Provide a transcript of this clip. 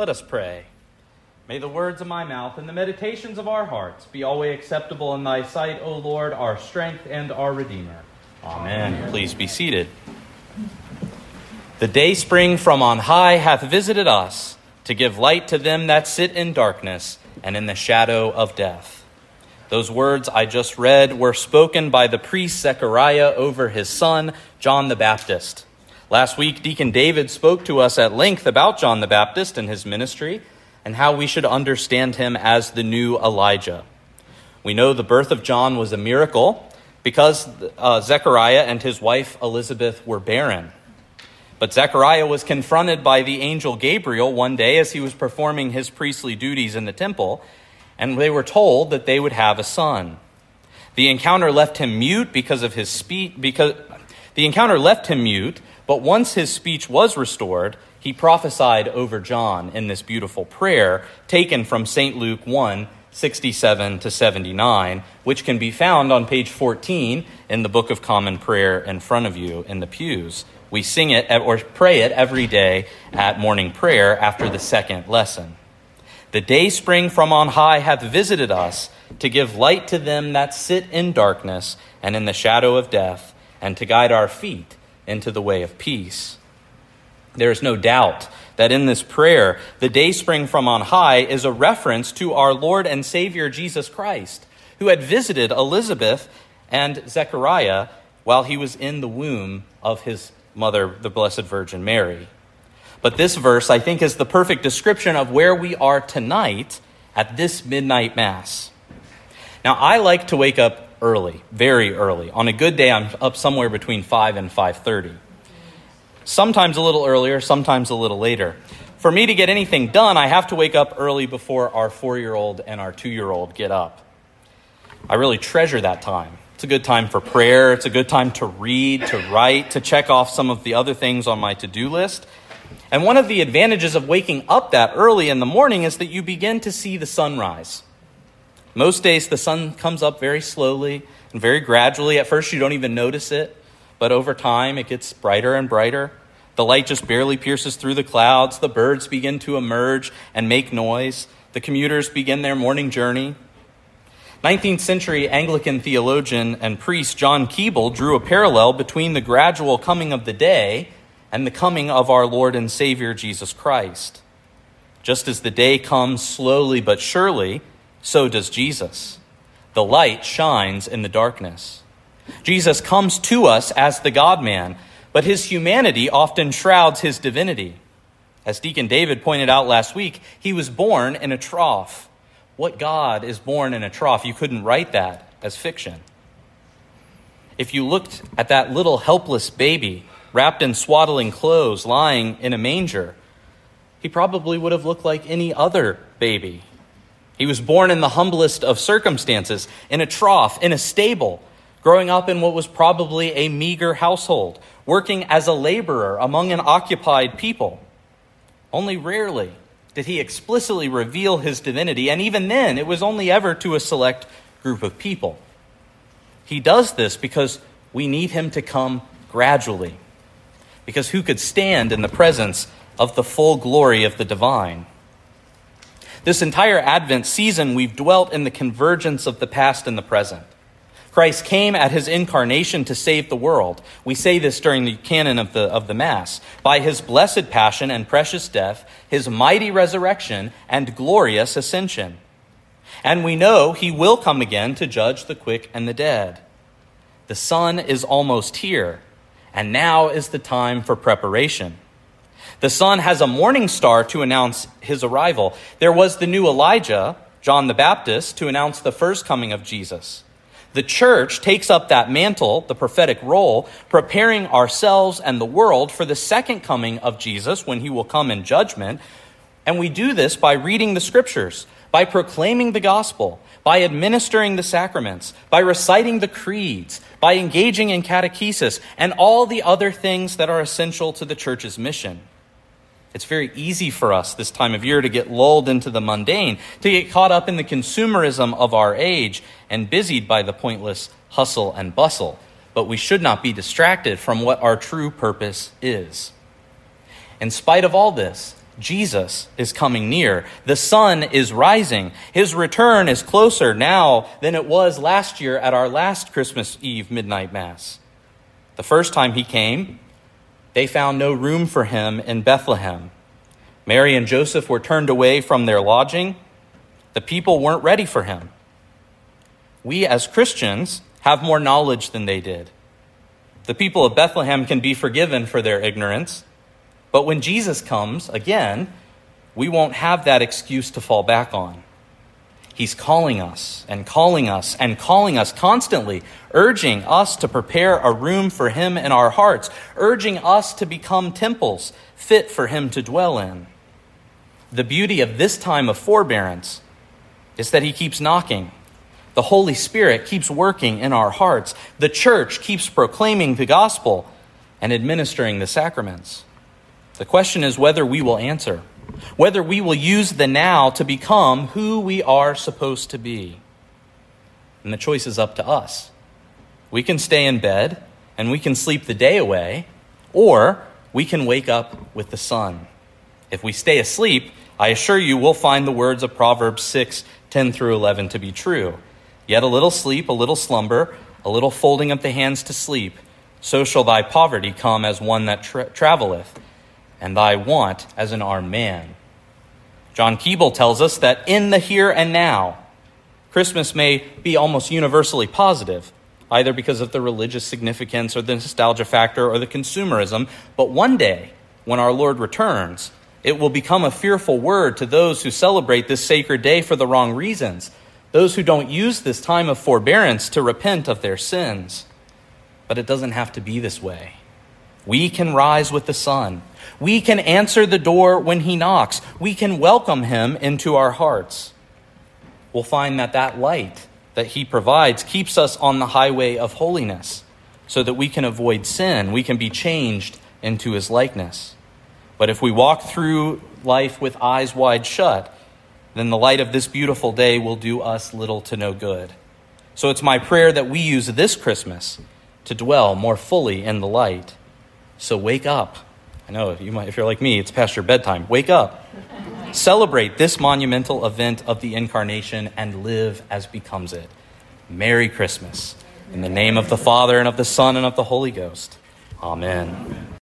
Let us pray. May the words of my mouth and the meditations of our hearts be always acceptable in thy sight, O Lord, our strength and our Redeemer. Amen. Amen. Please be seated. The day spring from on high hath visited us to give light to them that sit in darkness and in the shadow of death. Those words I just read were spoken by the priest Zechariah over his son, John the Baptist. Last week, Deacon David spoke to us at length about John the Baptist and his ministry and how we should understand him as the new Elijah. We know the birth of John was a miracle because uh, Zechariah and his wife Elizabeth were barren. But Zechariah was confronted by the angel Gabriel one day as he was performing his priestly duties in the temple, and they were told that they would have a son. The encounter left him mute because of his speech because the encounter left him mute but once his speech was restored, he prophesied over John in this beautiful prayer taken from St. Luke 1 67 to 79, which can be found on page 14 in the Book of Common Prayer in front of you in the pews. We sing it or pray it every day at morning prayer after the second lesson. The day spring from on high hath visited us to give light to them that sit in darkness and in the shadow of death, and to guide our feet into the way of peace. There is no doubt that in this prayer, the day spring from on high is a reference to our Lord and Savior Jesus Christ, who had visited Elizabeth and Zechariah while he was in the womb of his mother, the Blessed Virgin Mary. But this verse, I think, is the perfect description of where we are tonight at this midnight Mass. Now, I like to wake up early, very early. On a good day, I'm up somewhere between 5 and 5:30. Sometimes a little earlier, sometimes a little later. For me to get anything done, I have to wake up early before our 4-year-old and our 2-year-old get up. I really treasure that time. It's a good time for prayer, it's a good time to read, to write, to check off some of the other things on my to-do list. And one of the advantages of waking up that early in the morning is that you begin to see the sunrise. Most days, the sun comes up very slowly and very gradually. At first, you don't even notice it, but over time, it gets brighter and brighter. The light just barely pierces through the clouds. The birds begin to emerge and make noise. The commuters begin their morning journey. 19th century Anglican theologian and priest John Keble drew a parallel between the gradual coming of the day and the coming of our Lord and Savior Jesus Christ. Just as the day comes slowly but surely, so does Jesus. The light shines in the darkness. Jesus comes to us as the God man, but his humanity often shrouds his divinity. As Deacon David pointed out last week, he was born in a trough. What God is born in a trough? You couldn't write that as fiction. If you looked at that little helpless baby wrapped in swaddling clothes lying in a manger, he probably would have looked like any other baby he was born in the humblest of circumstances, in a trough, in a stable, growing up in what was probably a meager household, working as a laborer among an occupied people. Only rarely did he explicitly reveal his divinity, and even then, it was only ever to a select group of people. He does this because we need him to come gradually, because who could stand in the presence of the full glory of the divine? This entire Advent season, we've dwelt in the convergence of the past and the present. Christ came at his incarnation to save the world. We say this during the canon of the, of the Mass. By his blessed passion and precious death, his mighty resurrection, and glorious ascension. And we know he will come again to judge the quick and the dead. The Son is almost here, and now is the time for preparation. The sun has a morning star to announce his arrival. There was the new Elijah, John the Baptist, to announce the first coming of Jesus. The church takes up that mantle, the prophetic role, preparing ourselves and the world for the second coming of Jesus when he will come in judgment. And we do this by reading the scriptures, by proclaiming the gospel, by administering the sacraments, by reciting the creeds, by engaging in catechesis, and all the other things that are essential to the church's mission. It's very easy for us this time of year to get lulled into the mundane, to get caught up in the consumerism of our age and busied by the pointless hustle and bustle. But we should not be distracted from what our true purpose is. In spite of all this, Jesus is coming near. The sun is rising. His return is closer now than it was last year at our last Christmas Eve midnight mass. The first time he came, they found no room for him in Bethlehem. Mary and Joseph were turned away from their lodging. The people weren't ready for him. We as Christians have more knowledge than they did. The people of Bethlehem can be forgiven for their ignorance, but when Jesus comes again, we won't have that excuse to fall back on. He's calling us and calling us and calling us constantly, urging us to prepare a room for Him in our hearts, urging us to become temples fit for Him to dwell in. The beauty of this time of forbearance is that He keeps knocking. The Holy Spirit keeps working in our hearts. The church keeps proclaiming the gospel and administering the sacraments. The question is whether we will answer whether we will use the now to become who we are supposed to be. And the choice is up to us. We can stay in bed and we can sleep the day away, or we can wake up with the sun. If we stay asleep, I assure you we'll find the words of Proverbs 6 10 through 11 to be true. Yet a little sleep, a little slumber, a little folding up the hands to sleep, so shall thy poverty come as one that tra- traveleth and thy want as an armed man. John Keble tells us that in the here and now, Christmas may be almost universally positive, either because of the religious significance or the nostalgia factor or the consumerism, but one day, when our Lord returns, it will become a fearful word to those who celebrate this sacred day for the wrong reasons, those who don't use this time of forbearance to repent of their sins. But it doesn't have to be this way. We can rise with the sun. We can answer the door when he knocks. We can welcome him into our hearts. We'll find that that light that he provides keeps us on the highway of holiness so that we can avoid sin. We can be changed into his likeness. But if we walk through life with eyes wide shut, then the light of this beautiful day will do us little to no good. So it's my prayer that we use this Christmas to dwell more fully in the light. So wake up. I know if, you might, if you're like me, it's past your bedtime. Wake up. Celebrate this monumental event of the incarnation and live as becomes it. Merry Christmas. In the name of the Father, and of the Son, and of the Holy Ghost. Amen.